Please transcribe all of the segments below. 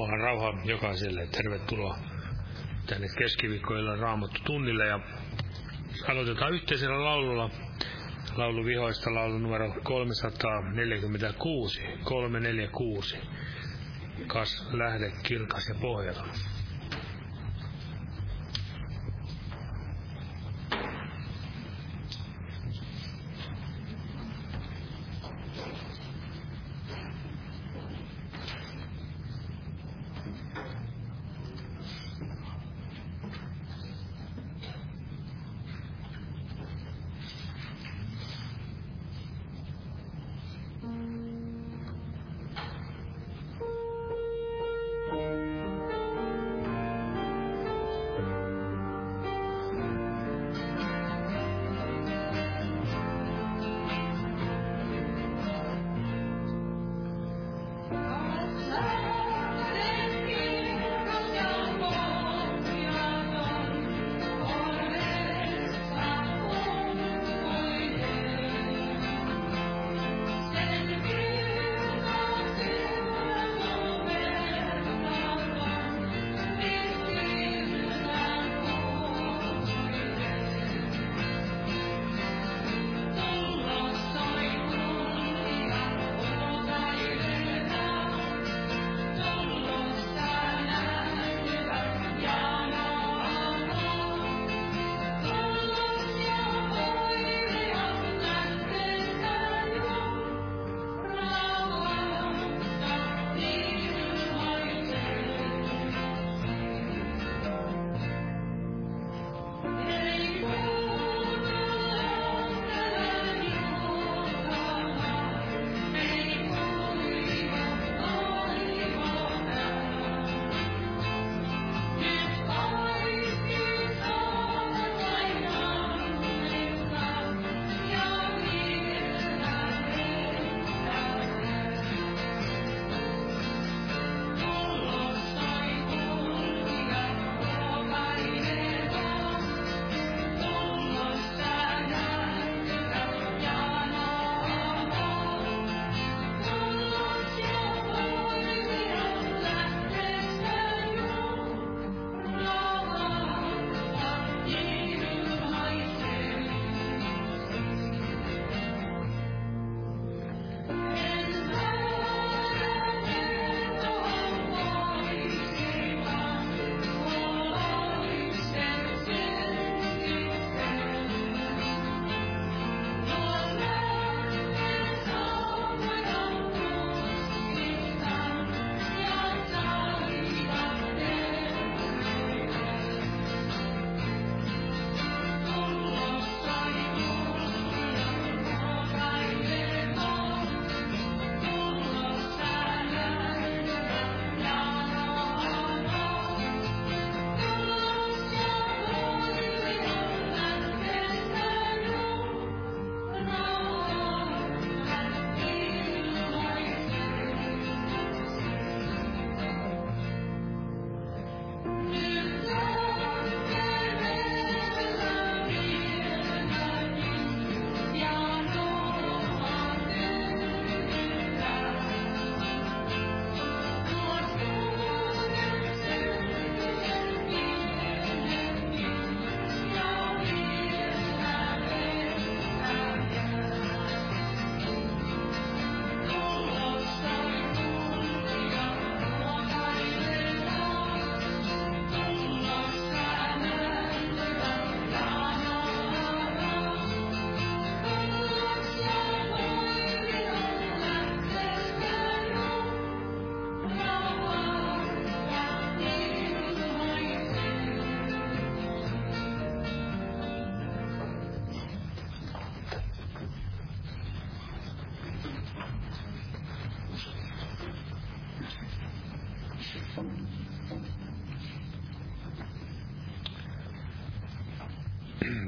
Jumalan rauha jokaiselle. Tervetuloa tänne keskiviikkoilla raamattu tunnille ja aloitetaan yhteisellä laululla. Laulu vihoista, laulu numero 346, 346. Kas lähde kirkas ja pohjaton.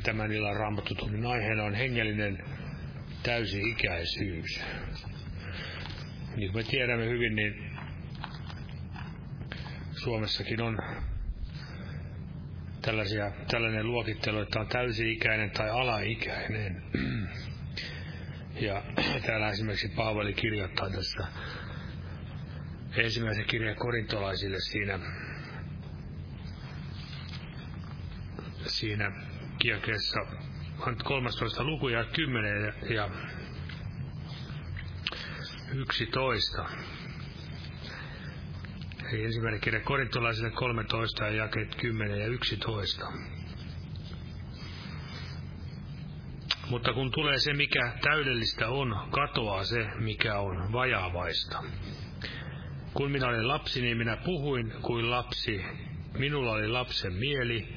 Tämän illan raamattutunnin aiheena on hengellinen täysi-ikäisyys. Niin kuin me tiedämme hyvin, niin Suomessakin on tällaisia, tällainen luokittelu, että on täysi-ikäinen tai alaikäinen. Ja täällä esimerkiksi Paavali kirjoittaa tässä ensimmäisen kirjan korintolaisille siinä, siinä kiekeessä 13 luku ja 10 ja 11. Eli ensimmäinen kirja korintolaisille 13 ja jakeet 10 ja 11. Mutta kun tulee se, mikä täydellistä on, katoaa se, mikä on vajaavaista. Kun minä olin lapsi, niin minä puhuin kuin lapsi. Minulla oli lapsen mieli,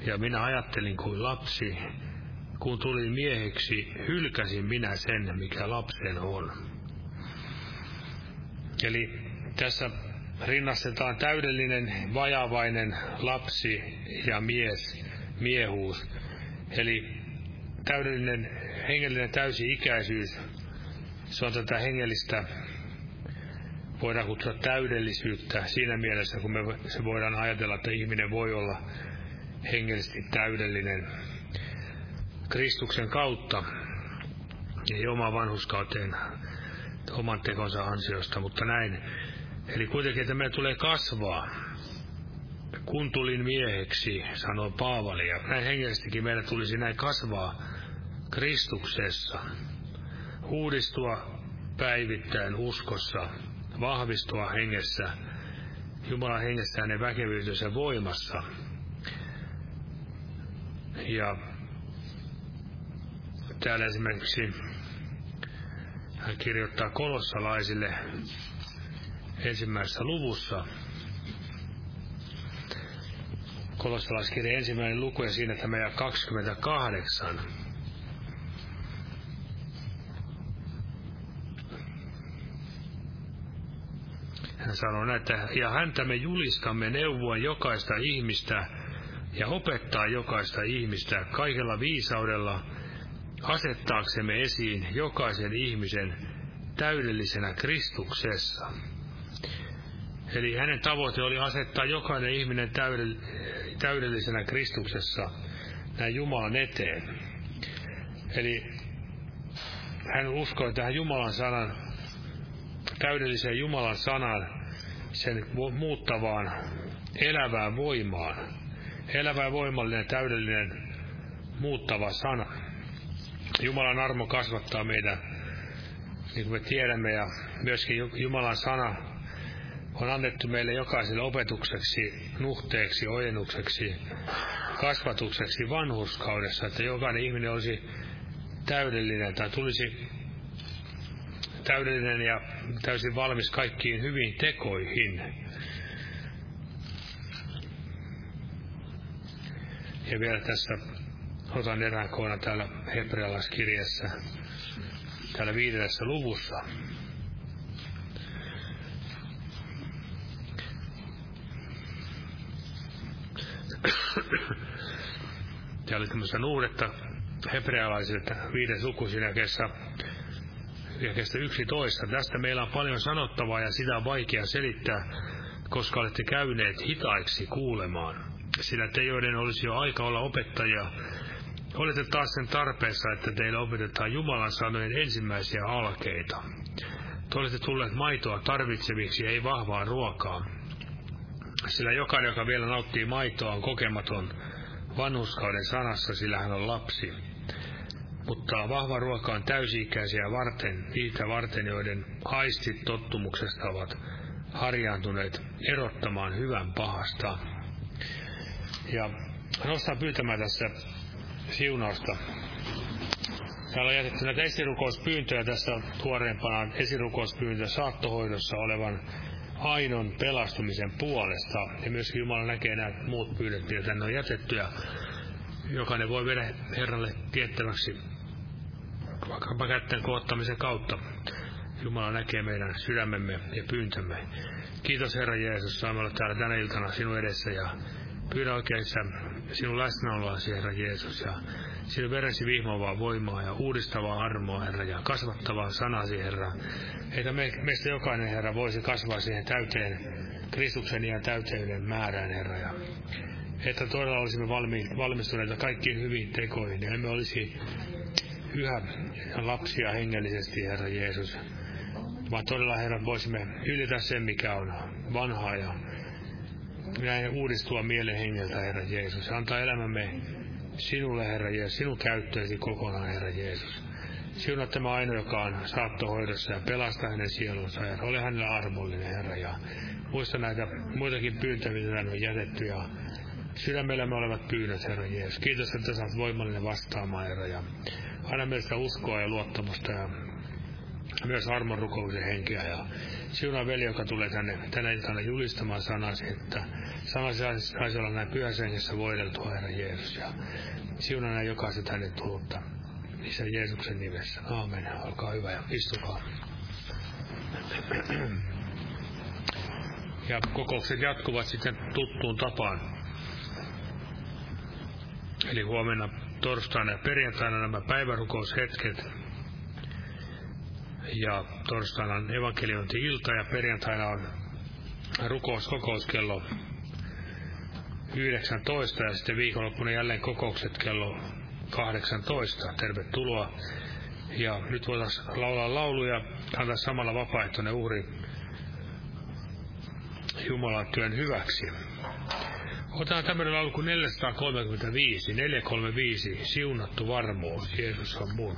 ja minä ajattelin kuin lapsi. Kun tulin mieheksi, hylkäsin minä sen, mikä lapsen on. Eli tässä rinnastetaan täydellinen vajavainen lapsi ja mies, miehuus. Eli täydellinen hengellinen täysi-ikäisyys, se on tätä hengellistä, voidaan kutsua täydellisyyttä siinä mielessä, kun me se voidaan ajatella, että ihminen voi olla hengellisesti täydellinen Kristuksen kautta, ei oma vanhuskauteen oman tekonsa ansiosta, mutta näin. Eli kuitenkin, että meidän tulee kasvaa. Kun tulin mieheksi, sanoi Paavali, ja näin hengellisestikin meidän tulisi näin kasvaa Kristuksessa, uudistua päivittäin uskossa, vahvistua hengessä, Jumalan hengessä hänen väkevyytensä voimassa. Ja täällä esimerkiksi hän kirjoittaa kolossalaisille ensimmäisessä luvussa, kolossalaiskirja ensimmäinen luku ja siinä tämä ja 28. Hän sanoo näitä, ja häntä me julistamme neuvoa jokaista ihmistä ja opettaa jokaista ihmistä kaikella viisaudella, asettaaksemme esiin jokaisen ihmisen täydellisenä Kristuksessa. Eli hänen tavoite oli asettaa jokainen ihminen täydellisenä Kristuksessa näin Jumalan eteen. Eli hän uskoi tähän Jumalan sanan, täydelliseen Jumalan sanan, sen muuttavaan elävään voimaan. Elävä ja voimallinen, täydellinen, muuttava sana. Jumalan armo kasvattaa meitä, niin kuin me tiedämme, ja myöskin Jumalan sana on annettu meille jokaiselle opetukseksi, nuhteeksi, ojennukseksi, kasvatukseksi vanhuskaudessa, että jokainen ihminen olisi täydellinen tai tulisi täydellinen ja täysin valmis kaikkiin hyviin tekoihin. Ja vielä tässä otan erään kohdan täällä hebrealaiskirjassa, täällä viidennessä luvussa. Täällä oli tämmöistä nuudetta hebrealaisilta viides luku siinä kesä kestä 11. Tästä meillä on paljon sanottavaa ja sitä on vaikea selittää, koska olette käyneet hitaiksi kuulemaan. Sillä te, joiden olisi jo aika olla opettajia, olette taas sen tarpeessa, että teille opetetaan Jumalan sanojen ensimmäisiä alkeita. Te olette tulleet maitoa tarvitseviksi, ei vahvaa ruokaa. Sillä jokainen, joka vielä nauttii maitoa, on kokematon vanhuskauden sanassa, sillä hän on lapsi mutta vahva ruoka on täysi-ikäisiä varten, niitä varten, joiden aistit tottumuksesta ovat harjaantuneet erottamaan hyvän pahasta. Ja nostaa pyytämään tässä siunausta. Täällä on jätetty näitä esirukouspyyntöjä tässä tuoreempana esirukouspyyntö saattohoidossa olevan ainon pelastumisen puolesta. Ja myöskin Jumala näkee nämä muut pyynnöt, mitä tänne on jätetty. Ja jokainen voi viedä Herralle tiettäväksi vaikkapa kätten koottamisen kautta. Jumala näkee meidän sydämemme ja pyyntömme. Kiitos Herra Jeesus, saamme olla täällä tänä iltana sinun edessä ja pyydä oikein sinun läsnäoloasi, Herra Jeesus, ja sinun veresi vihmovaa voimaa ja uudistavaa armoa, Herra, ja kasvattavaa sanasi, Herra. Että me, meistä jokainen, Herra, voisi kasvaa siihen täyteen, Kristuksen ja täyteyden määrään, Herra, ja että todella olisimme valmi, valmistuneita kaikkiin hyviin tekoihin, ja emme olisi yhä lapsia hengellisesti, Herra Jeesus. vaan todella Herra voisimme hyljätä sen, mikä on vanhaa ja näin uudistua mielen hengeltä, Herra Jeesus. Antaa elämämme sinulle, Herra Jeesus, sinun käyttöösi kokonaan, Herra Jeesus. Siunat tämä ainoa, joka on saattohoidossa ja pelasta hänen sielunsa. Ja ole hänellä armollinen, Herra. Ja muista näitä muitakin pyyntöjä, mitä on jätetty. Ja sydämellämme olevat pyynnöt, Herra Jeesus. Kiitos, että saat voimallinen vastaamaan, Herra. Ja anna meistä uskoa ja luottamusta ja myös armon rukouksen henkeä. Ja siunaa veli, joka tulee tänne tänä iltana julistamaan sanasi, että sanasi saisi olla näin pyhäsengessä voideltua, Herra Jeesus. Ja siunaa näin jokaisen tänne tullutta. Isä Jeesuksen nimessä. Aamen. Olkaa hyvä ja istukaa. Ja kokoukset jatkuvat sitten tuttuun tapaan. Eli huomenna torstaina ja perjantaina nämä päivärukoushetket. Ja torstaina on evankeliointi-ilta ja perjantaina on rukouskokous kello 19 ja sitten viikonloppuna jälleen kokoukset kello 18. Tervetuloa. Ja nyt voitaisiin laulaa lauluja, antaa samalla vapaaehtoinen uhri Jumalan työn hyväksi. Otetaan tämmöinen laulu kuin 435, 435, siunattu varmuus, Jeesus on mun.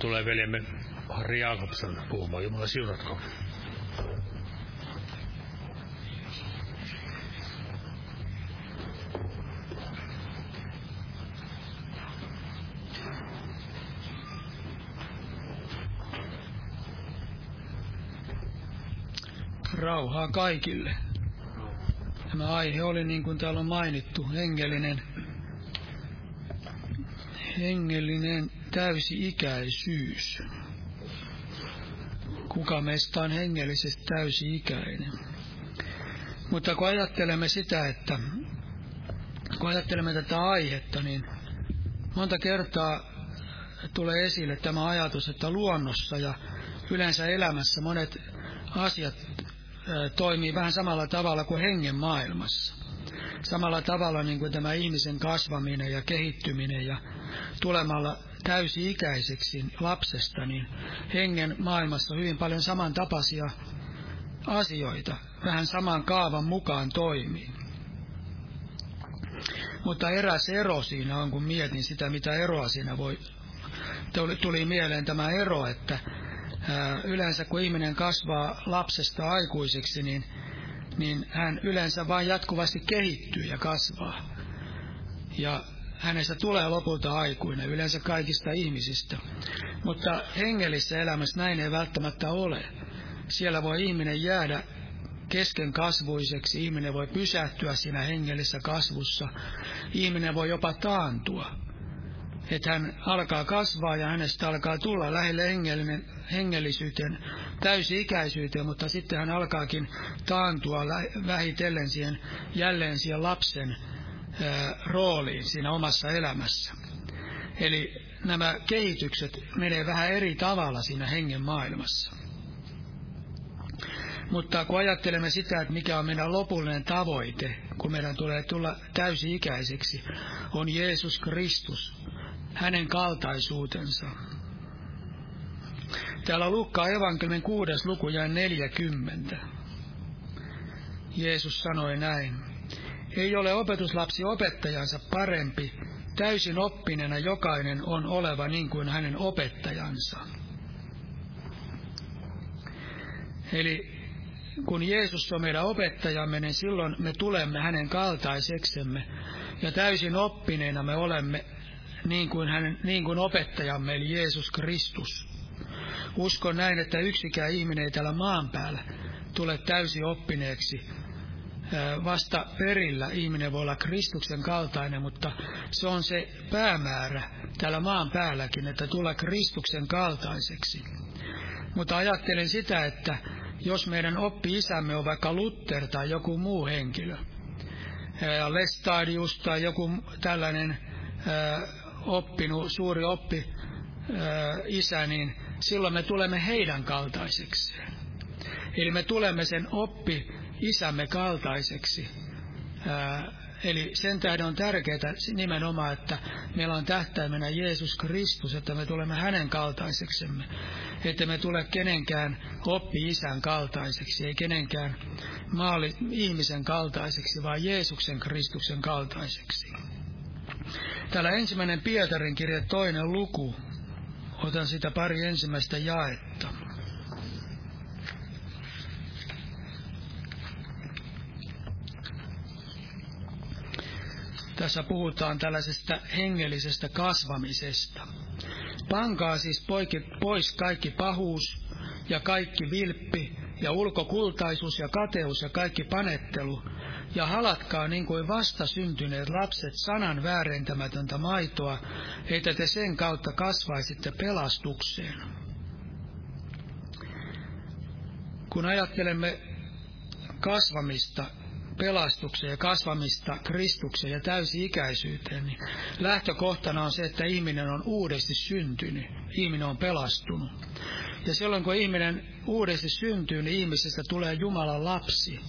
Tulee veljemme Harri Jakobson puhumaan. Jumala siunatko. Rauhaa kaikille. Tämä aihe oli niin kuin täällä on mainittu, hengellinen, hengellinen täysi-ikäisyys. Kuka meistä on hengellisesti täysi-ikäinen? Mutta kun ajattelemme sitä, että kun ajattelemme tätä aihetta, niin monta kertaa tulee esille tämä ajatus, että luonnossa ja yleensä elämässä monet asiat toimii vähän samalla tavalla kuin hengen maailmassa. Samalla tavalla niin kuin tämä ihmisen kasvaminen ja kehittyminen ja tulemalla täysi-ikäiseksi lapsesta, niin hengen maailmassa hyvin paljon samantapaisia asioita, vähän saman kaavan mukaan toimii. Mutta eräs ero siinä on, kun mietin sitä, mitä eroa siinä voi, tuli mieleen tämä ero, että yleensä kun ihminen kasvaa lapsesta aikuiseksi, niin, niin hän yleensä vain jatkuvasti kehittyy ja kasvaa. Ja hänestä tulee lopulta aikuinen, yleensä kaikista ihmisistä. Mutta hengellisessä elämässä näin ei välttämättä ole. Siellä voi ihminen jäädä kesken kasvuiseksi, ihminen voi pysähtyä siinä hengellisessä kasvussa, ihminen voi jopa taantua että hän alkaa kasvaa ja hänestä alkaa tulla lähelle hengellinen, hengellisyyteen, täysi-ikäisyyteen, mutta sitten hän alkaakin taantua vähitellen siihen, jälleen siihen lapsen rooliin siinä omassa elämässä. Eli nämä kehitykset menee vähän eri tavalla siinä hengen maailmassa. Mutta kun ajattelemme sitä, että mikä on meidän lopullinen tavoite, kun meidän tulee tulla täysi-ikäiseksi, on Jeesus Kristus, hänen kaltaisuutensa. Täällä Lukkaa evankeliumin kuudes luku ja 40. Jeesus sanoi näin. Ei ole opetuslapsi opettajansa parempi, täysin oppineena jokainen on oleva niin kuin hänen opettajansa. Eli kun Jeesus on meidän opettajamme, niin silloin me tulemme hänen kaltaiseksemme. Ja täysin oppineena me olemme niin kuin, hänen, niin kuin opettajamme, eli Jeesus Kristus. Uskon näin, että yksikään ihminen ei täällä maan päällä tule täysin oppineeksi. Vasta perillä ihminen voi olla Kristuksen kaltainen, mutta se on se päämäärä täällä maan päälläkin, että tulla Kristuksen kaltaiseksi. Mutta ajattelen sitä, että jos meidän oppi-isämme on vaikka Luther tai joku muu henkilö, Lestadius tai joku tällainen oppinut, suuri oppi isä, niin silloin me tulemme heidän kaltaiseksi. Eli me tulemme sen oppi isämme kaltaiseksi. Eli sen tähden on tärkeää nimenomaan, että meillä on tähtäimenä Jeesus Kristus, että me tulemme hänen kaltaiseksemme. Että me tule kenenkään oppi-isän kaltaiseksi, ei kenenkään maali ihmisen kaltaiseksi, vaan Jeesuksen Kristuksen kaltaiseksi. Täällä ensimmäinen Pietarin kirja toinen luku. Otan sitä pari ensimmäistä jaetta. Tässä puhutaan tällaisesta hengellisestä kasvamisesta. Pankaa siis pois kaikki pahuus ja kaikki vilppi ja ulkokultaisuus ja kateus ja kaikki panettelu ja halatkaa niin kuin vasta syntyneet lapset sanan väärentämätöntä maitoa, että te sen kautta kasvaisitte pelastukseen. Kun ajattelemme kasvamista, pelastukseen ja kasvamista Kristukseen ja täysi-ikäisyyteen, niin lähtökohtana on se, että ihminen on uudesti syntynyt, ihminen on pelastunut. Ja silloin kun ihminen uudesti syntyy, niin ihmisestä tulee Jumalan lapsi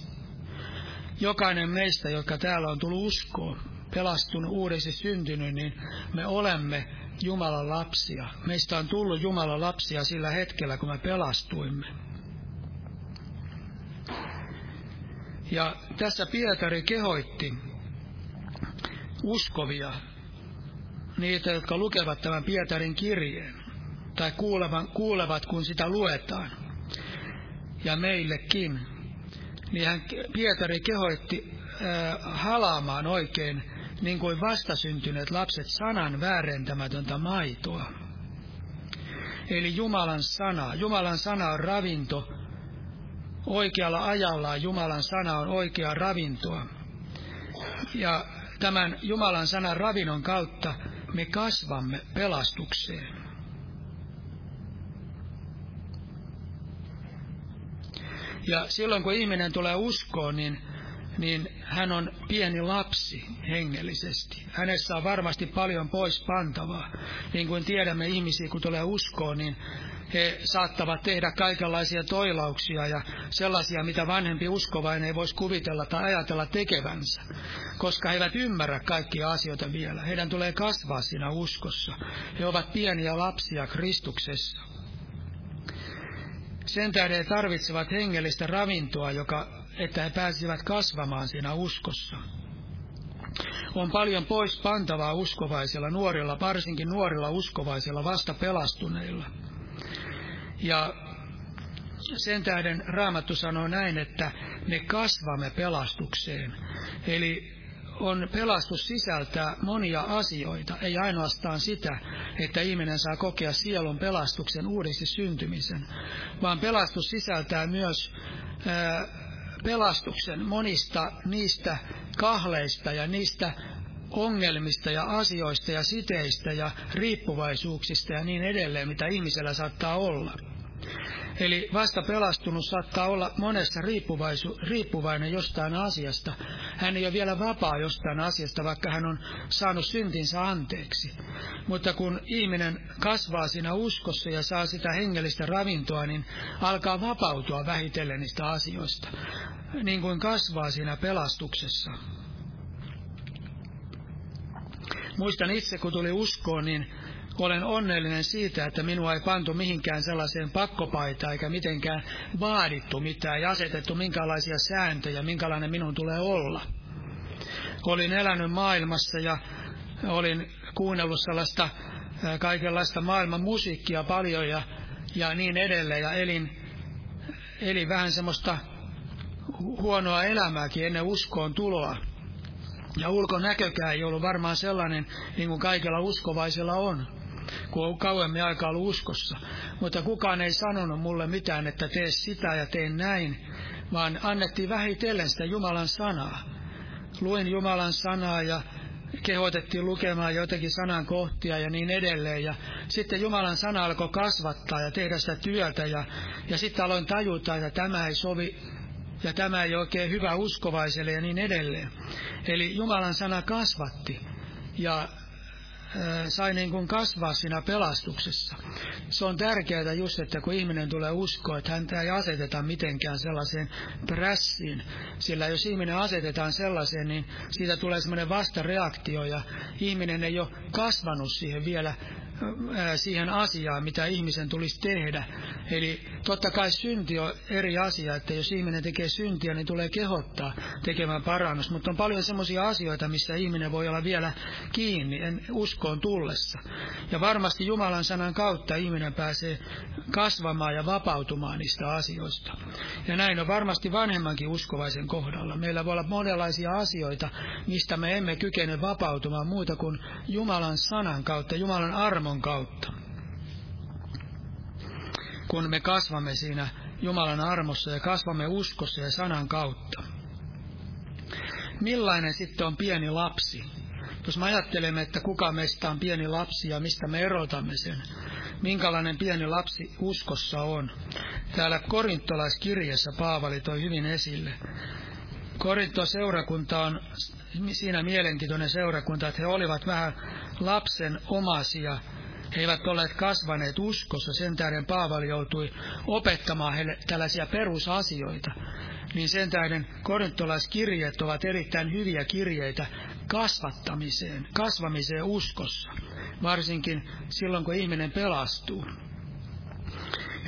jokainen meistä, jotka täällä on tullut uskoon, pelastunut, uudesti syntynyt, niin me olemme Jumalan lapsia. Meistä on tullut Jumalan lapsia sillä hetkellä, kun me pelastuimme. Ja tässä Pietari kehoitti uskovia, niitä, jotka lukevat tämän Pietarin kirjeen. tai kuulevan, kuulevat, kun sitä luetaan. Ja meillekin. Niin hän, Pietari kehoitti äh, halaamaan oikein, niin kuin vastasyntyneet lapset, sanan väärentämätöntä maitoa. Eli Jumalan sana. Jumalan sana on ravinto. Oikealla ajalla Jumalan sana on oikea ravintoa. Ja tämän Jumalan sanan ravinnon kautta me kasvamme pelastukseen. Ja silloin kun ihminen tulee uskoon, niin, niin hän on pieni lapsi hengellisesti. Hänessä on varmasti paljon pois pantavaa. Niin kuin tiedämme ihmisiä, kun tulee uskoon, niin he saattavat tehdä kaikenlaisia toilauksia ja sellaisia, mitä vanhempi uskovainen ei voisi kuvitella tai ajatella tekevänsä, koska he eivät ymmärrä kaikkia asioita vielä. Heidän tulee kasvaa siinä uskossa. He ovat pieniä lapsia Kristuksessa. Sen tähden he tarvitsevat hengellistä ravintoa, joka, että he pääsisivät kasvamaan siinä uskossa. On paljon pois pantavaa uskovaisilla nuorilla, varsinkin nuorilla uskovaisilla vasta pelastuneilla. Ja sen tähden Raamattu sanoo näin, että me kasvamme pelastukseen. Eli on pelastus sisältää monia asioita, ei ainoastaan sitä, että ihminen saa kokea sielun pelastuksen uudesti syntymisen, vaan pelastus sisältää myös ää, pelastuksen monista niistä kahleista ja niistä ongelmista ja asioista ja siteistä ja riippuvaisuuksista ja niin edelleen, mitä ihmisellä saattaa olla. Eli vasta pelastunut saattaa olla monessa riippuvainen jostain asiasta. Hän ei ole vielä vapaa jostain asiasta, vaikka hän on saanut syntinsä anteeksi. Mutta kun ihminen kasvaa siinä uskossa ja saa sitä hengellistä ravintoa, niin alkaa vapautua vähitellen niistä asioista. Niin kuin kasvaa siinä pelastuksessa. Muistan itse, kun tuli uskoon, niin olen onnellinen siitä, että minua ei pantu mihinkään sellaiseen pakkopaitaan eikä mitenkään vaadittu mitään ja asetettu minkälaisia sääntöjä, minkälainen minun tulee olla. Olin elänyt maailmassa ja olin kuunnellut sellaista kaikenlaista maailman musiikkia paljon ja, ja niin edelleen ja elin, elin vähän semmoista huonoa elämääkin ennen uskoon tuloa. Ja ulkonäkökään ei ollut varmaan sellainen, niin kuin kaikilla uskovaisilla on kun on kauemmin aikaa ollut uskossa. Mutta kukaan ei sanonut mulle mitään, että tee sitä ja tee näin, vaan annettiin vähitellen sitä Jumalan sanaa. Luin Jumalan sanaa ja kehotettiin lukemaan joitakin sanan kohtia ja niin edelleen. Ja sitten Jumalan sana alkoi kasvattaa ja tehdä sitä työtä ja, ja sitten aloin tajuta, että tämä ei sovi ja tämä ei oikein hyvä uskovaiselle ja niin edelleen. Eli Jumalan sana kasvatti ja sai niin kuin kasvaa siinä pelastuksessa. Se on tärkeää just, että kun ihminen tulee uskoa, että häntä ei aseteta mitenkään sellaiseen prässiin, sillä jos ihminen asetetaan sellaiseen, niin siitä tulee semmoinen vastareaktio ja ihminen ei ole kasvanut siihen vielä siihen asiaan, mitä ihmisen tulisi tehdä. Eli totta kai synti on eri asia, että jos ihminen tekee syntiä, niin tulee kehottaa tekemään parannus. Mutta on paljon semmoisia asioita, missä ihminen voi olla vielä kiinni en uskoon tullessa. Ja varmasti Jumalan sanan kautta ihminen pääsee kasvamaan ja vapautumaan niistä asioista. Ja näin on varmasti vanhemmankin uskovaisen kohdalla. Meillä voi olla monenlaisia asioita, mistä me emme kykene vapautumaan muuta kuin Jumalan sanan kautta, Jumalan armon kautta. Kun me kasvamme siinä Jumalan armossa ja kasvamme uskossa ja sanan kautta. Millainen sitten on pieni lapsi? Jos me ajattelemme, että kuka meistä on pieni lapsi ja mistä me erotamme sen, minkälainen pieni lapsi uskossa on. Täällä korintolaiskirjassa Paavali toi hyvin esille. Korinto-seurakunta on siinä mielenkiintoinen seurakunta, että he olivat vähän lapsen omasia. He eivät olleet kasvaneet uskossa, sen tähden Paavali joutui opettamaan heille tällaisia perusasioita. Niin sen tähden korintolaiskirjeet ovat erittäin hyviä kirjeitä kasvattamiseen, kasvamiseen uskossa, varsinkin silloin kun ihminen pelastuu.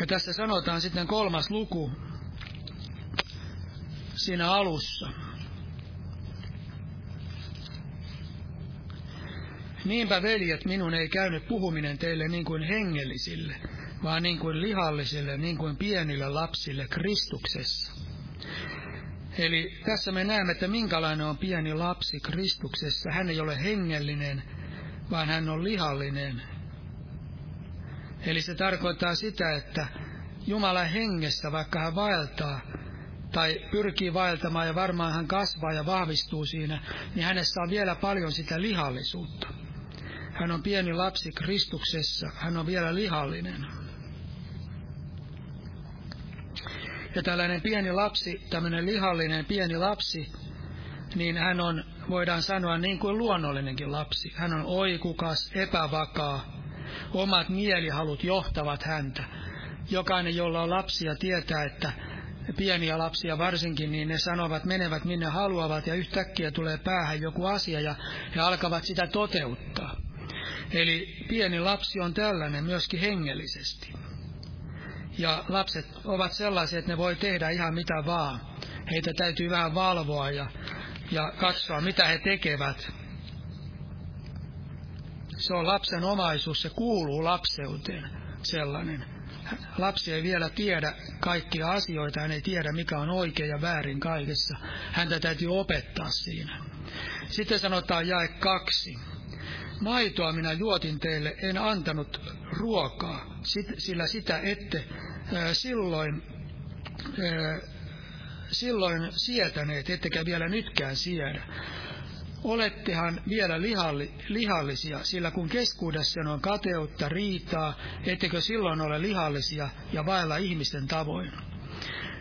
Ja tässä sanotaan sitten kolmas luku siinä alussa. Niinpä veljet, minun ei käynyt puhuminen teille niin kuin hengellisille, vaan niin kuin lihallisille, niin kuin pienille lapsille Kristuksessa. Eli tässä me näemme, että minkälainen on pieni lapsi Kristuksessa. Hän ei ole hengellinen, vaan hän on lihallinen. Eli se tarkoittaa sitä, että Jumala hengessä, vaikka hän vaeltaa, tai pyrkii vaeltamaan ja varmaan hän kasvaa ja vahvistuu siinä, niin hänessä on vielä paljon sitä lihallisuutta. Hän on pieni lapsi Kristuksessa, hän on vielä lihallinen. Ja tällainen pieni lapsi, tämmöinen lihallinen pieni lapsi, niin hän on, voidaan sanoa, niin kuin luonnollinenkin lapsi. Hän on oikukas, epävakaa, omat mielihalut johtavat häntä. Jokainen, jolla on lapsia, tietää, että pieniä lapsia varsinkin, niin ne sanovat, menevät minne haluavat ja yhtäkkiä tulee päähän joku asia ja he alkavat sitä toteuttaa. Eli pieni lapsi on tällainen myöskin hengellisesti. Ja lapset ovat sellaisia, että ne voi tehdä ihan mitä vaan. Heitä täytyy vähän valvoa ja, ja katsoa, mitä he tekevät. Se on lapsen omaisuus, se kuuluu lapseuteen sellainen. Lapsi ei vielä tiedä kaikkia asioita, hän ei tiedä mikä on oikein ja väärin kaikessa. Häntä täytyy opettaa siinä. Sitten sanotaan jae kaksi. Maitoa minä juotin teille, en antanut ruokaa, sillä sitä ette silloin, silloin sietäneet, ettekä vielä nytkään siedä. Olettehan vielä lihalli, lihallisia, sillä kun keskuudessa on kateutta, riitaa, ettekö silloin ole lihallisia ja vailla ihmisten tavoin.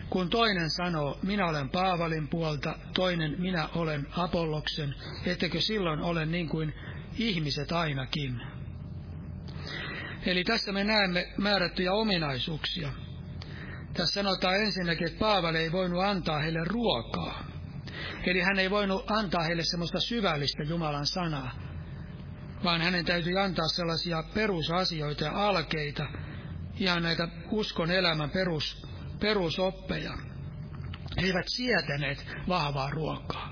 Kun toinen sanoo, minä olen Paavalin puolta, toinen minä olen Apolloksen, ettekö silloin ole niin kuin ihmiset ainakin. Eli tässä me näemme määrättyjä ominaisuuksia. Tässä sanotaan ensinnäkin, että Paavali ei voinut antaa heille ruokaa. Eli hän ei voinut antaa heille semmoista syvällistä Jumalan sanaa, vaan hänen täytyi antaa sellaisia perusasioita ja alkeita, ihan näitä uskon elämän perus, perusoppeja. He eivät sietäneet vahvaa ruokaa.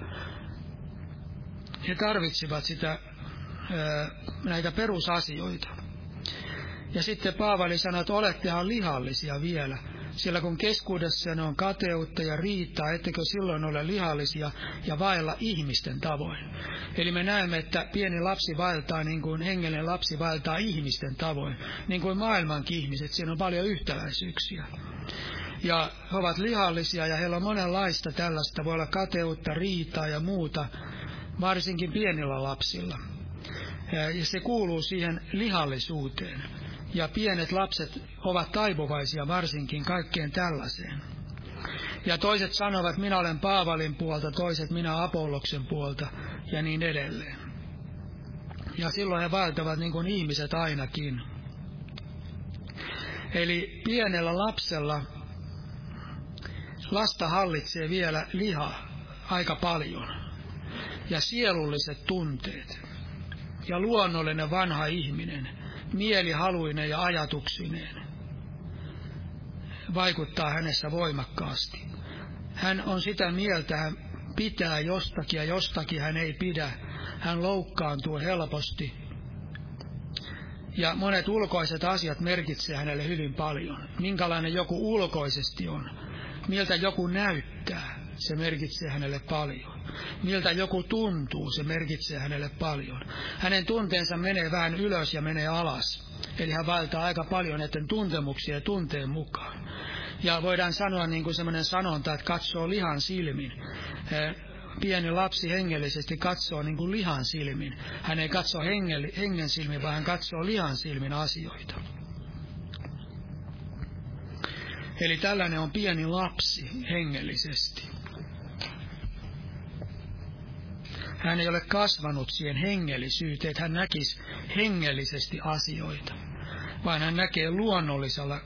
He tarvitsivat sitä näitä perusasioita. Ja sitten Paavali sanoi, että olettehan lihallisia vielä, sillä kun keskuudessa on kateutta ja riittää, ettekö silloin ole lihallisia ja vailla ihmisten tavoin. Eli me näemme, että pieni lapsi vaeltaa niin kuin hengellinen lapsi vaeltaa ihmisten tavoin, niin kuin maailmankin ihmiset, siinä on paljon yhtäläisyyksiä. Ja he ovat lihallisia ja heillä on monenlaista tällaista, voi olla kateutta, riitaa ja muuta, varsinkin pienillä lapsilla ja se kuuluu siihen lihallisuuteen. Ja pienet lapset ovat taipuvaisia varsinkin kaikkeen tällaiseen. Ja toiset sanovat, minä olen Paavalin puolta, toiset minä Apolloksen puolta ja niin edelleen. Ja silloin he vaeltavat niin kuin ihmiset ainakin. Eli pienellä lapsella lasta hallitsee vielä liha aika paljon ja sielulliset tunteet ja luonnollinen vanha ihminen, mielihaluinen ja ajatuksineen, vaikuttaa hänessä voimakkaasti. Hän on sitä mieltä, hän pitää jostakin ja jostakin hän ei pidä. Hän loukkaantuu helposti. Ja monet ulkoiset asiat merkitsee hänelle hyvin paljon. Minkälainen joku ulkoisesti on, miltä joku näyttää, se merkitsee hänelle paljon miltä joku tuntuu, se merkitsee hänelle paljon. Hänen tunteensa menee vähän ylös ja menee alas. Eli hän valtaa aika paljon näiden tuntemuksia ja tunteen mukaan. Ja voidaan sanoa niin kuin semmoinen sanonta, että katsoo lihan silmin. Pieni lapsi hengellisesti katsoo niin kuin lihan silmin. Hän ei katso hengen silmin, vaan hän katsoo lihan silmin asioita. Eli tällainen on pieni lapsi hengellisesti. Hän ei ole kasvanut siihen hengellisyyteen, että hän näkisi hengellisesti asioita, vaan hän näkee luonnollisella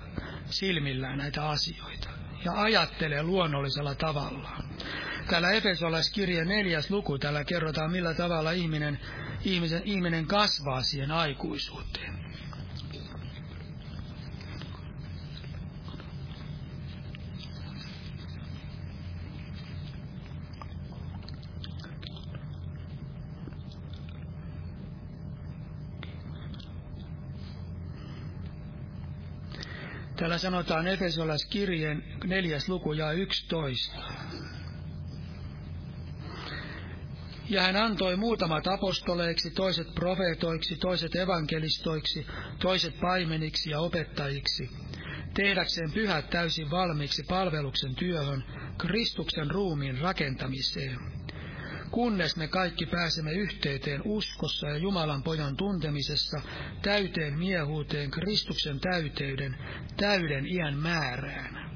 silmillään näitä asioita ja ajattelee luonnollisella tavalla. Täällä Efesolaiskirja neljäs luku, täällä kerrotaan millä tavalla ihminen, ihmisen, ihminen kasvaa siihen aikuisuuteen. Täällä sanotaan Efesolaiskirjeen neljäs luku ja 11. Ja hän antoi muutamat apostoleiksi, toiset profeetoiksi, toiset evankelistoiksi, toiset paimeniksi ja opettajiksi, tehdäkseen pyhät täysin valmiiksi palveluksen työhön, Kristuksen ruumiin rakentamiseen. Kunnes me kaikki pääsemme yhteyteen uskossa ja Jumalan pojan tuntemisessa, täyteen miehuuteen Kristuksen täyteyden, täyden iän määrään.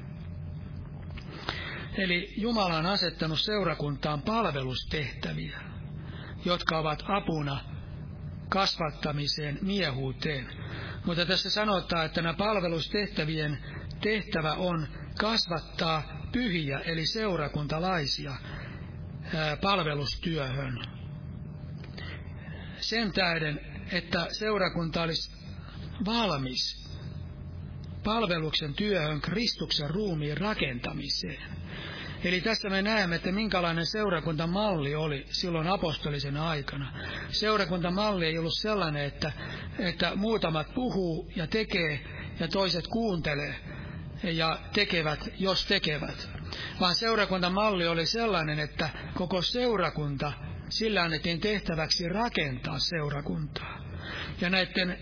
Eli Jumala on asettanut seurakuntaan palvelustehtäviä, jotka ovat apuna kasvattamiseen miehuuteen. Mutta tässä sanotaan, että nämä palvelustehtävien tehtävä on kasvattaa pyhiä, eli seurakuntalaisia, palvelustyöhön. Sen tähden, että seurakunta olisi valmis palveluksen työhön Kristuksen ruumiin rakentamiseen. Eli tässä me näemme, että minkälainen seurakuntamalli oli silloin apostolisen aikana. Seurakuntamalli ei ollut sellainen, että, että muutamat puhuu ja tekee ja toiset kuuntelee ja tekevät, jos tekevät. Vaan seurakuntamalli oli sellainen, että koko seurakunta, sillä annettiin tehtäväksi rakentaa seurakuntaa. Ja näiden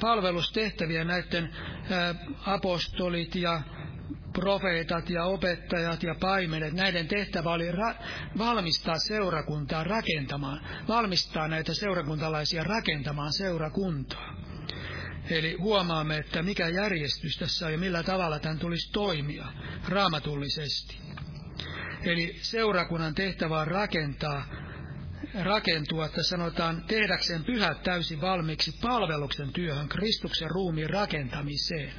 palvelustehtäviä, näiden apostolit ja profeetat ja opettajat ja paimenet, näiden tehtävä oli ra- valmistaa seurakuntaa rakentamaan, valmistaa näitä seurakuntalaisia rakentamaan seurakuntaa. Eli huomaamme, että mikä järjestys tässä on ja millä tavalla tämän tulisi toimia raamatullisesti. Eli seurakunnan tehtävä on rakentaa, rakentua, että sanotaan tehdäkseen pyhät täysin valmiiksi palveluksen työhön, Kristuksen ruumiin rakentamiseen.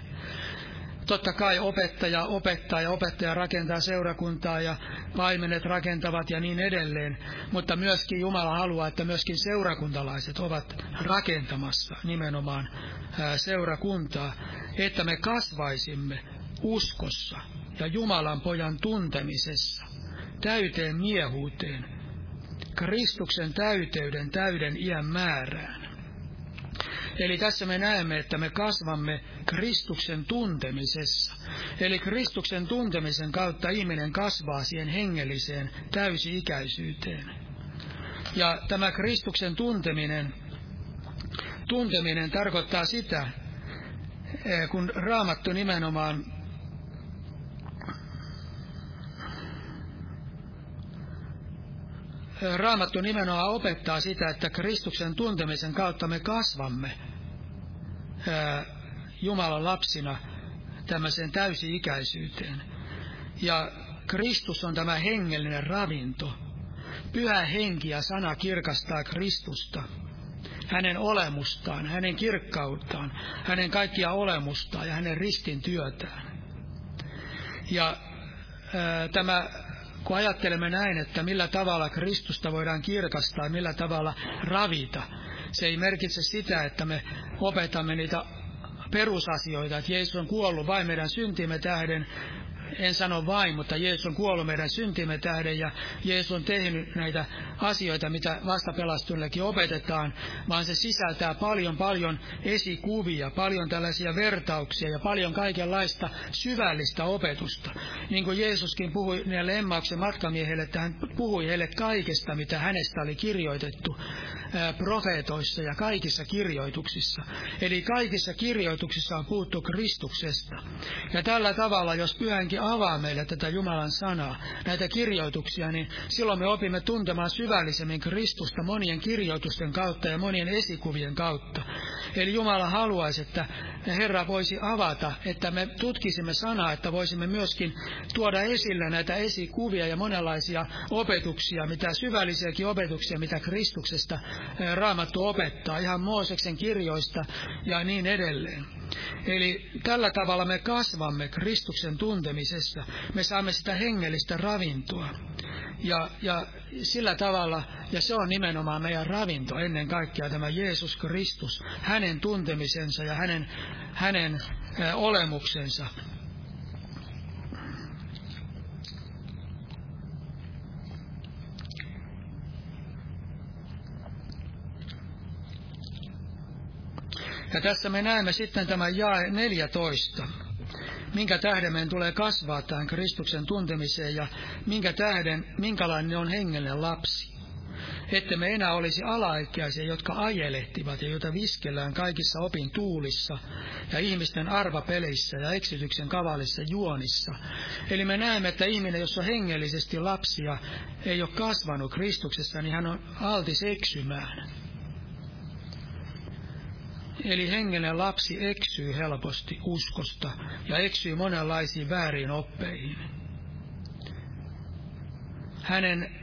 Totta kai opettaja opettaa ja opettaja rakentaa seurakuntaa ja paimenet rakentavat ja niin edelleen, mutta myöskin Jumala haluaa, että myöskin seurakuntalaiset ovat rakentamassa nimenomaan seurakuntaa, että me kasvaisimme uskossa ja Jumalan pojan tuntemisessa, täyteen miehuuteen, Kristuksen täyteyden täyden iän määrään. Eli tässä me näemme, että me kasvamme Kristuksen tuntemisessa. Eli Kristuksen tuntemisen kautta ihminen kasvaa siihen hengelliseen täysi-ikäisyyteen. Ja tämä Kristuksen tunteminen, tunteminen tarkoittaa sitä, eh, kun raamattu nimenomaan Raamattu nimenomaan opettaa sitä, että Kristuksen tuntemisen kautta me kasvamme Jumalan lapsina tämmöiseen täysi-ikäisyyteen. Ja Kristus on tämä hengellinen ravinto. Pyhä henki ja sana kirkastaa Kristusta, hänen olemustaan, hänen kirkkauttaan, hänen kaikkia olemustaan ja hänen ristin työtään. Ja ää, tämä kun ajattelemme näin, että millä tavalla Kristusta voidaan kirkastaa, millä tavalla ravita, se ei merkitse sitä, että me opetamme niitä perusasioita, että Jeesus on kuollut vain meidän syntimme tähden, en sano vain, mutta Jeesus on kuollut meidän syntimme tähden ja Jeesus on tehnyt näitä asioita, mitä vastapelastuneillekin opetetaan, vaan se sisältää paljon paljon esikuvia, paljon tällaisia vertauksia ja paljon kaikenlaista syvällistä opetusta. Niin kuin Jeesuskin puhui näille Emmauksen matkamiehille, että hän puhui heille kaikesta, mitä hänestä oli kirjoitettu profeetoissa ja kaikissa kirjoituksissa. Eli kaikissa kirjoituksissa on puhuttu Kristuksesta. Ja tällä tavalla, jos pyhänkin avaa meille tätä Jumalan sanaa, näitä kirjoituksia, niin silloin me opimme tuntemaan syvällisemmin Kristusta monien kirjoitusten kautta ja monien esikuvien kautta. Eli Jumala haluaisi, että Herra voisi avata, että me tutkisimme sanaa, että voisimme myöskin tuoda esille näitä esikuvia ja monenlaisia opetuksia, mitä syvällisiäkin opetuksia, mitä Kristuksesta Raamattu opettaa, ihan Mooseksen kirjoista ja niin edelleen. Eli tällä tavalla me kasvamme Kristuksen tuntemisessa. Me saamme sitä hengellistä ravintoa. Ja, ja sillä tavalla, ja se on nimenomaan meidän ravinto ennen kaikkea tämä Jeesus Kristus, hänen tuntemisensa ja hänen, hänen olemuksensa. Ja tässä me näemme sitten tämä jae 14. minkä tähden meidän tulee kasvaa tähän Kristuksen tuntemiseen ja minkä tähden, minkälainen on hengellinen lapsi. Että me enää olisi alaikäisiä, jotka ajelehtivat ja joita viskellään kaikissa opin tuulissa ja ihmisten arvapeleissä ja eksityksen kavalissa juonissa. Eli me näemme, että ihminen, jos on hengellisesti lapsia, ei ole kasvanut Kristuksessa, niin hän on altis eksymään. Eli hengellinen lapsi eksyy helposti uskosta ja eksyy monenlaisiin väärin oppeihin. Hänen,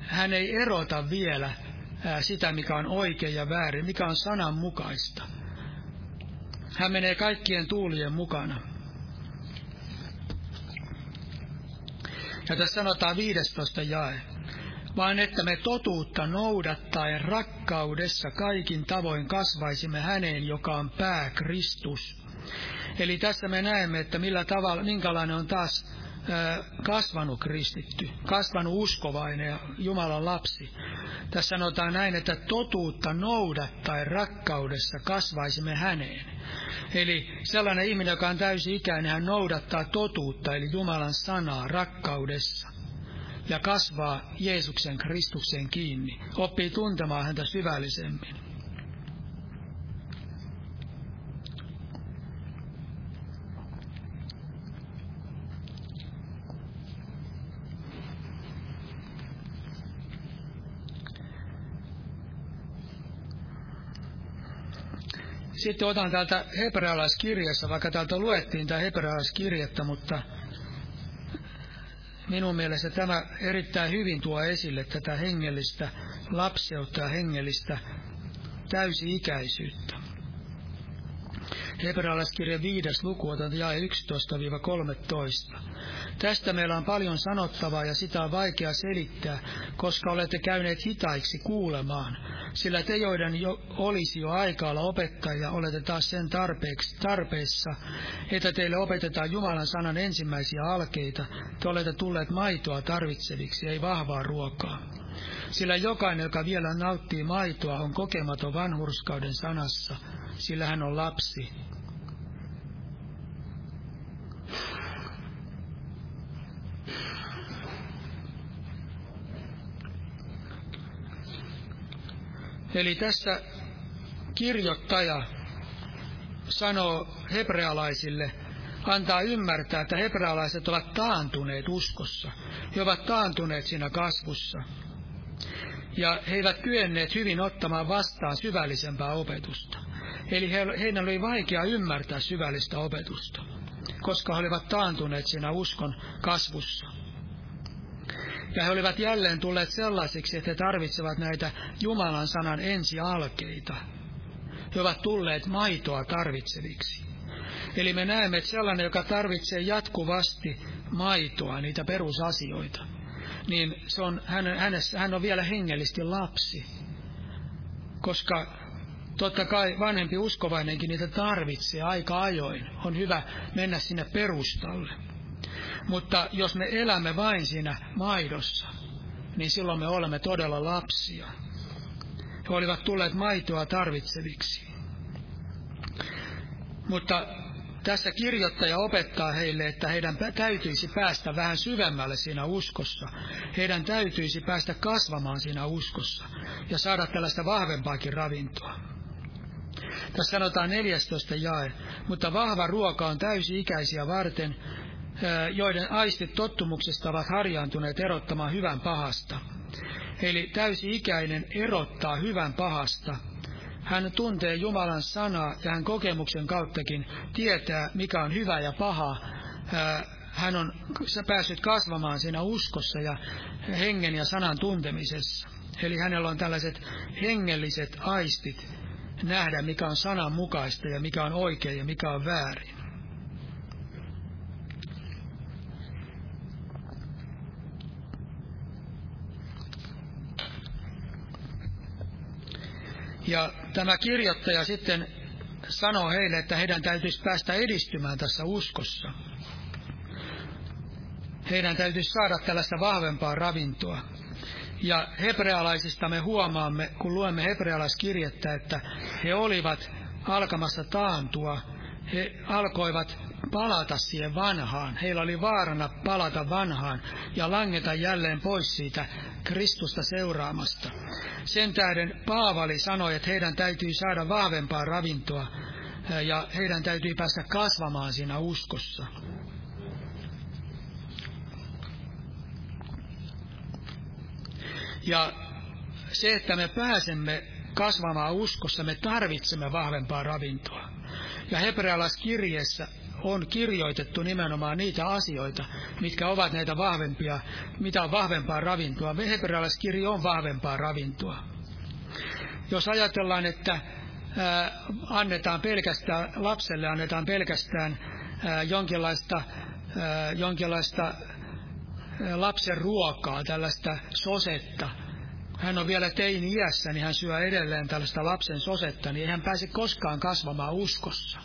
hän ei erota vielä sitä, mikä on oikein ja väärin, mikä on sananmukaista. Hän menee kaikkien tuulien mukana. Ja tässä sanotaan 15 jae vaan että me totuutta noudattaen rakkaudessa kaikin tavoin kasvaisimme häneen, joka on pää Kristus. Eli tässä me näemme, että millä tavalla, minkälainen on taas kasvanut kristitty, kasvanut uskovainen ja Jumalan lapsi. Tässä sanotaan näin, että totuutta noudattaen rakkaudessa kasvaisimme häneen. Eli sellainen ihminen, joka on täysi-ikäinen, hän noudattaa totuutta, eli Jumalan sanaa rakkaudessa ja kasvaa Jeesuksen Kristuksen kiinni, oppii tuntemaan häntä syvällisemmin. Sitten otan täältä hebrealaiskirjassa, vaikka täältä luettiin tämä hebrealaiskirjettä, mutta minun mielestä tämä erittäin hyvin tuo esille tätä hengellistä lapseutta ja hengellistä täysi-ikäisyyttä. Hebrealaiskirjan viides luku, otan jae 11-13. Tästä meillä on paljon sanottavaa ja sitä on vaikea selittää, koska olette käyneet hitaiksi kuulemaan, sillä te, joiden jo olisi jo aika olla opettajia, olette taas sen tarpeeksi, tarpeessa, että teille opetetaan Jumalan sanan ensimmäisiä alkeita, te olette tulleet maitoa tarvitseviksi, ei vahvaa ruokaa. Sillä jokainen, joka vielä nauttii maitoa, on kokematon vanhurskauden sanassa, sillä hän on lapsi. Eli tässä kirjoittaja sanoo hebrealaisille, antaa ymmärtää, että hebrealaiset ovat taantuneet uskossa. He ovat taantuneet siinä kasvussa. Ja he eivät kyenneet hyvin ottamaan vastaan syvällisempää opetusta. Eli he, heidän oli vaikea ymmärtää syvällistä opetusta, koska he olivat taantuneet siinä uskon kasvussa. Ja he olivat jälleen tulleet sellaisiksi, että he tarvitsevat näitä Jumalan sanan ensialkeita. He ovat tulleet maitoa tarvitseviksi. Eli me näemme, että sellainen, joka tarvitsee jatkuvasti maitoa, niitä perusasioita, niin se on, hän, hänessä, hän on vielä hengellisesti lapsi. Koska totta kai vanhempi uskovainenkin niitä tarvitsee aika ajoin. On hyvä mennä sinne perustalle. Mutta jos me elämme vain siinä maidossa, niin silloin me olemme todella lapsia. He olivat tulleet maitoa tarvitseviksi. Mutta tässä kirjoittaja opettaa heille, että heidän täytyisi päästä vähän syvemmälle siinä uskossa. Heidän täytyisi päästä kasvamaan siinä uskossa ja saada tällaista vahvempaakin ravintoa. Tässä sanotaan 14 jae, mutta vahva ruoka on täysi-ikäisiä varten, joiden aistit tottumuksesta ovat harjaantuneet erottamaan hyvän pahasta. Eli täysi-ikäinen erottaa hyvän pahasta. Hän tuntee Jumalan sanaa ja hän kokemuksen kauttakin tietää, mikä on hyvä ja paha. Hän on päässyt kasvamaan siinä uskossa ja hengen ja sanan tuntemisessa. Eli hänellä on tällaiset hengelliset aistit nähdä, mikä on sanan mukaista ja mikä on oikein ja mikä on väärin. Ja tämä kirjoittaja sitten sanoo heille, että heidän täytyisi päästä edistymään tässä uskossa. Heidän täytyisi saada tällaista vahvempaa ravintoa. Ja hebrealaisista me huomaamme, kun luemme hebrealaiskirjettä, että he olivat alkamassa taantua. He alkoivat palata siihen vanhaan. Heillä oli vaarana palata vanhaan ja langeta jälleen pois siitä Kristusta seuraamasta. Sen tähden Paavali sanoi, että heidän täytyy saada vahvempaa ravintoa ja heidän täytyy päästä kasvamaan siinä uskossa. Ja se, että me pääsemme kasvamaan uskossa, me tarvitsemme vahvempaa ravintoa. Ja hebrealaiskirjeessä on kirjoitettu nimenomaan niitä asioita, mitkä ovat näitä vahvempia, mitä on vahvempaa ravintoa. Hebrealaiskirja on vahvempaa ravintoa. Jos ajatellaan, että annetaan pelkästään, lapselle annetaan pelkästään ää, jonkinlaista, jonkinlaista lapsen ruokaa, tällaista sosetta, hän on vielä teini-iässä, niin hän syö edelleen tällaista lapsen sosetta, niin ei hän pääse koskaan kasvamaan uskossa.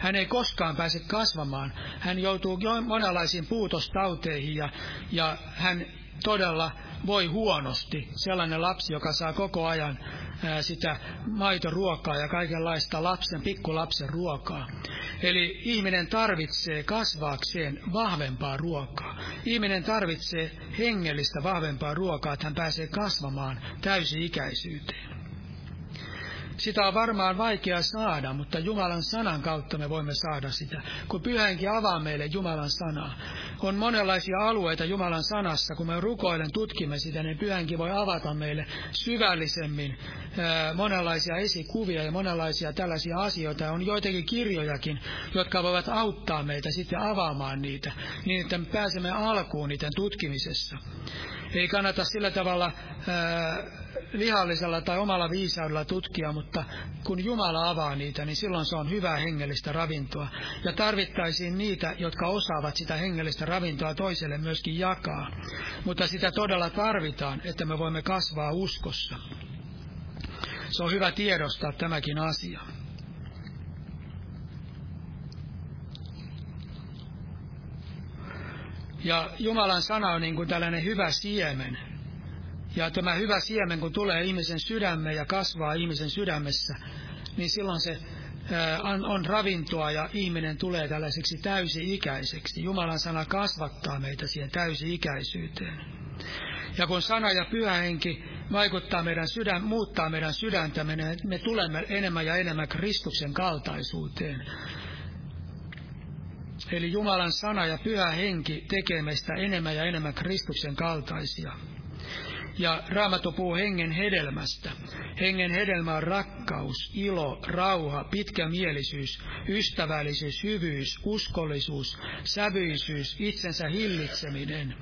Hän ei koskaan pääse kasvamaan. Hän joutuu monenlaisiin puutostauteihin ja, ja hän todella voi huonosti. Sellainen lapsi, joka saa koko ajan sitä maitoruokaa ja kaikenlaista lapsen, pikkulapsen ruokaa. Eli ihminen tarvitsee kasvaakseen vahvempaa ruokaa. Ihminen tarvitsee hengellistä vahvempaa ruokaa, että hän pääsee kasvamaan täysi-ikäisyyteen. Sitä on varmaan vaikea saada, mutta Jumalan sanan kautta me voimme saada sitä. Kun pyhänkin avaa meille Jumalan sanaa. On monenlaisia alueita Jumalan sanassa, kun me rukoilen tutkimme sitä, niin pyhänkin voi avata meille syvällisemmin monenlaisia esikuvia ja monenlaisia tällaisia asioita. On joitakin kirjojakin, jotka voivat auttaa meitä sitten avaamaan niitä, niin että me pääsemme alkuun niiden tutkimisessa. Ei kannata sillä tavalla ää, vihallisella tai omalla viisaudella tutkia, mutta kun Jumala avaa niitä, niin silloin se on hyvää hengellistä ravintoa. Ja tarvittaisiin niitä, jotka osaavat sitä hengellistä ravintoa toiselle myöskin jakaa. Mutta sitä todella tarvitaan, että me voimme kasvaa uskossa. Se on hyvä tiedostaa tämäkin asia. Ja Jumalan sana on niin kuin tällainen hyvä siemen. Ja tämä hyvä siemen, kun tulee ihmisen sydämeen ja kasvaa ihmisen sydämessä, niin silloin se on ravintoa ja ihminen tulee tällaiseksi täysi-ikäiseksi. Jumalan sana kasvattaa meitä siihen täysi-ikäisyyteen. Ja kun sana ja pyhä henki vaikuttaa meidän sydän, muuttaa meidän sydäntä, me, me tulemme enemmän ja enemmän Kristuksen kaltaisuuteen. Eli Jumalan sana ja pyhä henki tekee meistä enemmän ja enemmän Kristuksen kaltaisia ja Raamattu puhuu hengen hedelmästä. Hengen hedelmä on rakkaus, ilo, rauha, pitkämielisyys, ystävällisyys, hyvyys, uskollisuus, sävyisyys, itsensä hillitseminen.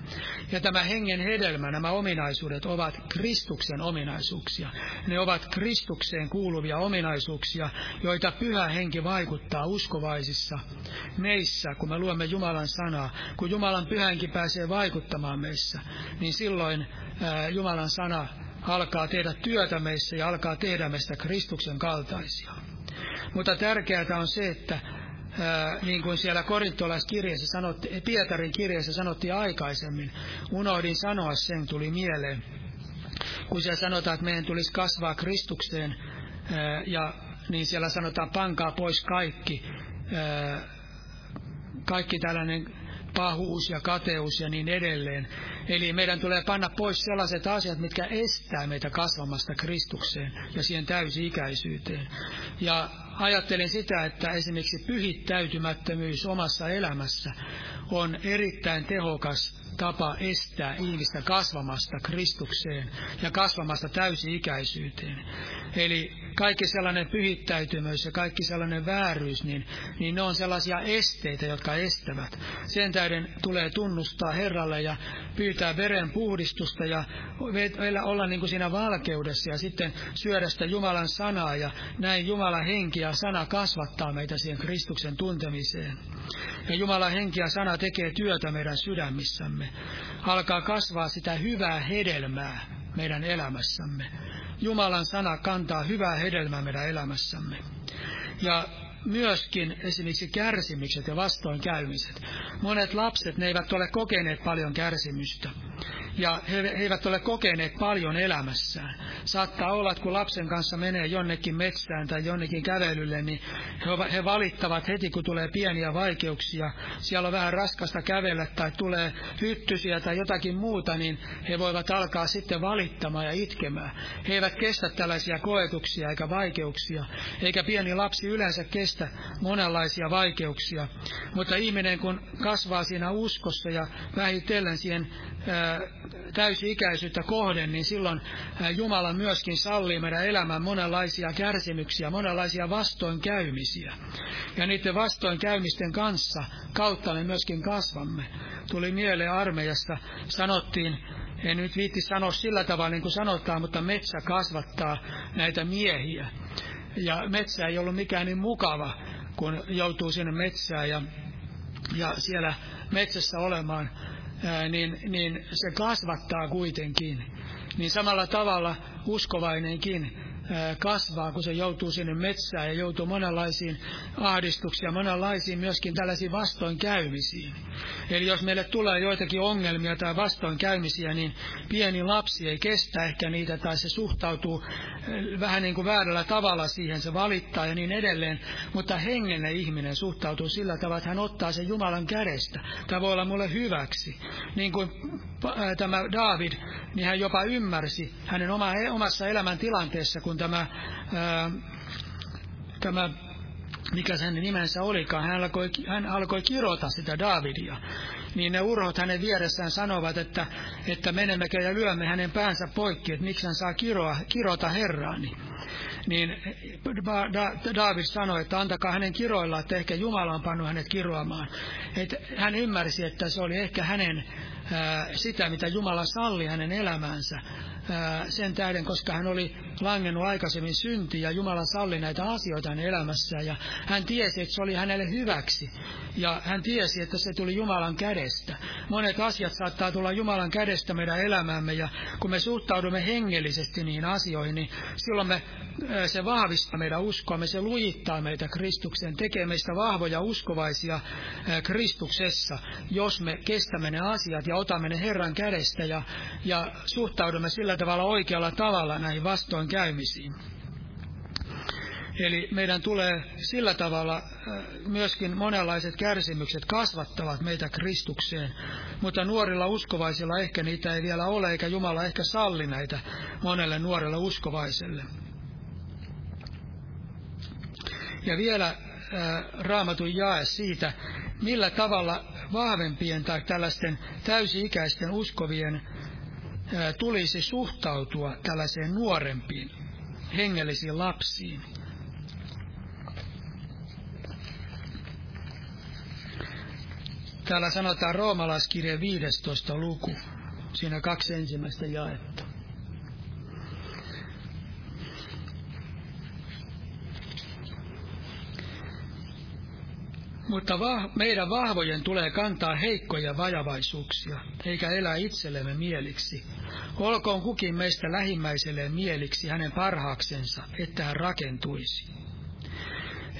Ja tämä hengen hedelmä, nämä ominaisuudet ovat Kristuksen ominaisuuksia. Ne ovat Kristukseen kuuluvia ominaisuuksia, joita pyhä henki vaikuttaa uskovaisissa meissä, kun me luemme Jumalan sanaa. Kun Jumalan pyhänki pääsee vaikuttamaan meissä, niin silloin Jumalan sana alkaa tehdä työtä meissä ja alkaa tehdä meistä Kristuksen kaltaisia. Mutta tärkeää on se, että niin kuin siellä korintolaiskirjeessä sanottiin, Pietarin kirjeessä sanottiin aikaisemmin, unohdin sanoa sen, tuli mieleen, kun siellä sanotaan, että meidän tulisi kasvaa Kristukseen, ja niin siellä sanotaan, pankaa pois kaikki, kaikki tällainen pahuus ja kateus ja niin edelleen. Eli meidän tulee panna pois sellaiset asiat, mitkä estää meitä kasvamasta Kristukseen ja siihen täysi-ikäisyyteen. Ja ajattelen sitä, että esimerkiksi pyhittäytymättömyys omassa elämässä on erittäin tehokas tapa estää ihmistä kasvamasta Kristukseen ja kasvamasta täysi-ikäisyyteen. Eli kaikki sellainen pyhittäytymys ja kaikki sellainen vääryys, niin, niin ne on sellaisia esteitä, jotka estävät. Sen tähden tulee tunnustaa Herralle ja pyytää veren puhdistusta ja olla niin kuin siinä valkeudessa ja sitten syödä sitä Jumalan sanaa ja näin Jumalan henki ja sana kasvattaa meitä siihen Kristuksen tuntemiseen. Ja Jumalan henki ja sana tekee työtä meidän sydämissämme. Alkaa kasvaa sitä hyvää hedelmää meidän elämässämme. Jumalan sana kantaa hyvää hedelmää meidän elämässämme. Ja myöskin esimerkiksi kärsimykset ja vastoinkäymiset. Monet lapset, ne eivät ole kokeneet paljon kärsimystä. Ja he, he eivät ole kokeneet paljon elämässään. Saattaa olla, että kun lapsen kanssa menee jonnekin metsään tai jonnekin kävelylle, niin he, he valittavat heti, kun tulee pieniä vaikeuksia. Siellä on vähän raskasta kävellä tai tulee hyttysiä tai jotakin muuta, niin he voivat alkaa sitten valittamaan ja itkemään. He eivät kestä tällaisia koetuksia eikä vaikeuksia, eikä pieni lapsi yleensä kestä monenlaisia vaikeuksia. Mutta ihminen, kun kasvaa siinä uskossa ja vähitellen siihen täysi-ikäisyyttä kohden, niin silloin Jumala myöskin sallii meidän elämään monenlaisia kärsimyksiä, monenlaisia vastoinkäymisiä. Ja niiden vastoinkäymisten kanssa kautta me myöskin kasvamme. Tuli mieleen armeijasta, sanottiin, en nyt viitti sanoa sillä tavalla niin kuin sanotaan, mutta metsä kasvattaa näitä miehiä. Ja metsä ei ollut mikään niin mukava, kun joutuu sinne metsään ja, ja siellä metsässä olemaan niin, niin se kasvattaa kuitenkin. Niin samalla tavalla uskovainenkin kasvaa, kun se joutuu sinne metsään ja joutuu monenlaisiin ahdistuksiin monenlaisiin myöskin tällaisiin vastoinkäymisiin. Eli jos meille tulee joitakin ongelmia tai vastoinkäymisiä, niin pieni lapsi ei kestä ehkä niitä tai se suhtautuu vähän niin kuin väärällä tavalla siihen, se valittaa ja niin edelleen. Mutta hengenne ihminen suhtautuu sillä tavalla, että hän ottaa sen Jumalan kädestä. Tämä voi olla mulle hyväksi. Niin kuin tämä David, niin hän jopa ymmärsi hänen oma, omassa elämäntilanteessa, kun tämä, ää, tämä mikä sen nimensä olikaan, hän alkoi, hän alkoi kirota sitä Davidia. Niin ne urhot hänen vieressään sanovat, että, että menemmekö ja lyömme hänen päänsä poikki, että miksi hän saa kiroa, kirota Herraani. Niin David sanoi, että antakaa hänen kiroilla, että ehkä Jumala on pannut hänet kiroamaan. Että hän ymmärsi, että se oli ehkä hänen sitä, mitä Jumala salli hänen elämäänsä sen tähden, koska hän oli langennut aikaisemmin synti ja Jumala salli näitä asioita hänen elämässään. Ja hän tiesi, että se oli hänelle hyväksi. Ja hän tiesi, että se tuli Jumalan kädestä. Monet asiat saattaa tulla Jumalan kädestä meidän elämäämme. Ja kun me suhtaudumme hengellisesti niihin asioihin, niin silloin me, se vahvistaa meidän uskoamme, se lujittaa meitä Kristukseen, tekee meistä vahvoja uskovaisia Kristuksessa, jos me kestämme ne asiat ja otamme ne Herran kädestä. Ja, ja suhtaudumme sillä tavalla oikealla tavalla näihin vastoinkäymisiin. Eli meidän tulee sillä tavalla äh, myöskin monenlaiset kärsimykset kasvattavat meitä Kristukseen, mutta nuorilla uskovaisilla ehkä niitä ei vielä ole, eikä Jumala ehkä salli näitä monelle nuorelle uskovaiselle. Ja vielä äh, raamatun jae siitä, millä tavalla vahvempien tai tällaisten täysi-ikäisten uskovien tulisi suhtautua tällaiseen nuorempiin hengellisiin lapsiin. Täällä sanotaan roomalaiskirje 15 luku, siinä kaksi ensimmäistä jaetta. Mutta vah, meidän vahvojen tulee kantaa heikkoja vajavaisuuksia, eikä elää itsellemme mieliksi. Olkoon kukin meistä lähimmäiselleen mieliksi hänen parhaaksensa, että hän rakentuisi.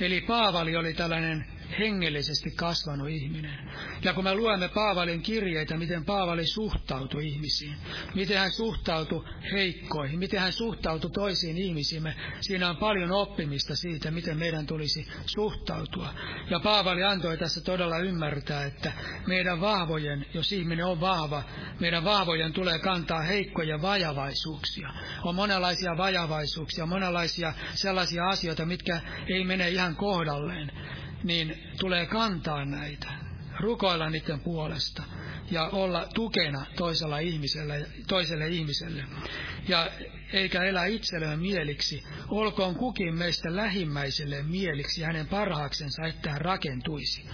Eli Paavali oli tällainen hengellisesti kasvanut ihminen. Ja kun me luemme Paavalin kirjeitä, miten Paavali suhtautui ihmisiin, miten hän suhtautui heikkoihin, miten hän suhtautui toisiin ihmisiin, me, siinä on paljon oppimista siitä, miten meidän tulisi suhtautua. Ja Paavali antoi tässä todella ymmärtää, että meidän vahvojen, jos ihminen on vahva, meidän vahvojen tulee kantaa heikkoja vajavaisuuksia. On monenlaisia vajavaisuuksia, monenlaisia sellaisia asioita, mitkä ei mene ihan kohdalleen niin tulee kantaa näitä, rukoilla niiden puolesta ja olla tukena toisella ihmiselle, toiselle ihmiselle. Ja eikä elä itselleen mieliksi, olkoon kukin meistä lähimmäiselle mieliksi hänen parhaaksensa, että hän rakentuisi.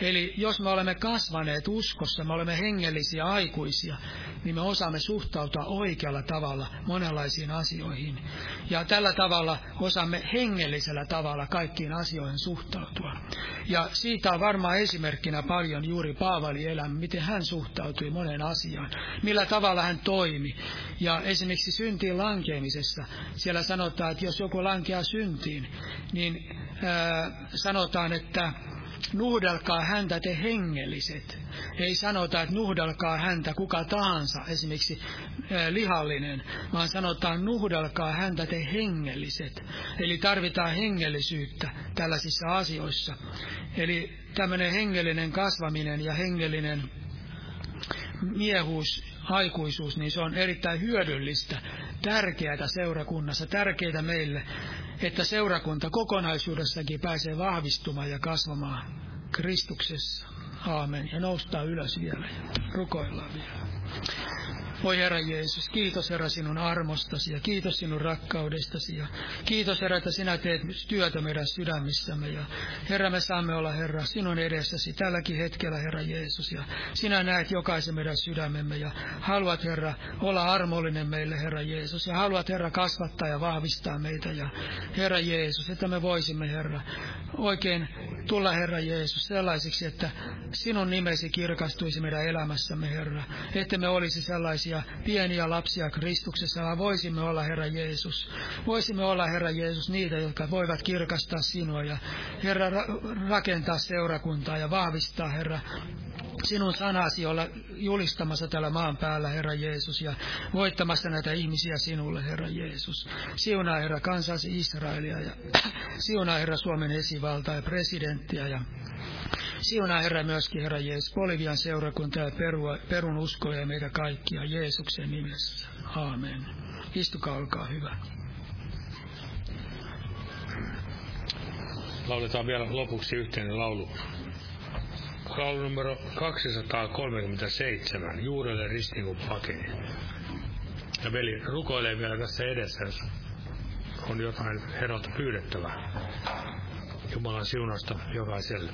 Eli jos me olemme kasvaneet uskossa, me olemme hengellisiä aikuisia, niin me osaamme suhtautua oikealla tavalla monenlaisiin asioihin. Ja tällä tavalla osaamme hengellisellä tavalla kaikkiin asioihin suhtautua. Ja siitä on varmaan esimerkkinä paljon juuri Paavali elämä, miten hän suhtautui moneen asiaan, millä tavalla hän toimi. Ja esimerkiksi syntiin lankeamisessa, siellä sanotaan, että jos joku lankeaa syntiin, niin ää, sanotaan, että nuhdelkaa häntä te hengelliset. Ei sanota, että nuhdelkaa häntä kuka tahansa, esimerkiksi lihallinen, vaan sanotaan nuhdelkaa häntä te hengelliset. Eli tarvitaan hengellisyyttä tällaisissa asioissa. Eli tämmöinen hengellinen kasvaminen ja hengellinen miehuus, aikuisuus, niin se on erittäin hyödyllistä, tärkeää seurakunnassa, tärkeää meille, että seurakunta kokonaisuudessakin pääsee vahvistumaan ja kasvamaan Kristuksessa. Aamen. Ja noustaan ylös vielä rukoillaan vielä. Voi Herra Jeesus, kiitos Herra sinun armostasi ja kiitos sinun rakkaudestasi ja kiitos Herra, että sinä teet työtä meidän sydämissämme ja Herra me saamme olla Herra sinun edessäsi tälläkin hetkellä Herra Jeesus ja sinä näet jokaisen meidän sydämemme ja haluat Herra olla armollinen meille Herra Jeesus ja haluat Herra kasvattaa ja vahvistaa meitä ja Herra Jeesus, että me voisimme Herra oikein tulla Herra Jeesus sellaisiksi, että sinun nimesi kirkastuisi meidän elämässämme Herra, että me olisi sellaisia sellaisia pieniä lapsia Kristuksessa, vaan voisimme olla Herra Jeesus. Voisimme olla Herra Jeesus niitä, jotka voivat kirkastaa sinua ja Herra rakentaa seurakuntaa ja vahvistaa Herra sinun sanasi olla julistamassa tällä maan päällä, Herra Jeesus, ja voittamassa näitä ihmisiä sinulle, Herra Jeesus. Siunaa, Herra, kansasi Israelia, ja siunaa, Herra, Suomen esivaltaa ja presidenttiä, ja Siunaa Herra myöskin, Herra Jeesus, Bolivian seurakunta ja perua, perun uskoja meitä kaikkia Jeesuksen nimessä. Aamen. Istukaa, olkaa hyvä. Lauletaan vielä lopuksi yhteinen laulu. Laulu numero 237, Juurelle ristin kun pakeni. Ja veli rukoilee vielä tässä edessä, jos on jotain herralta pyydettävää. Jumalan siunasta jokaiselle.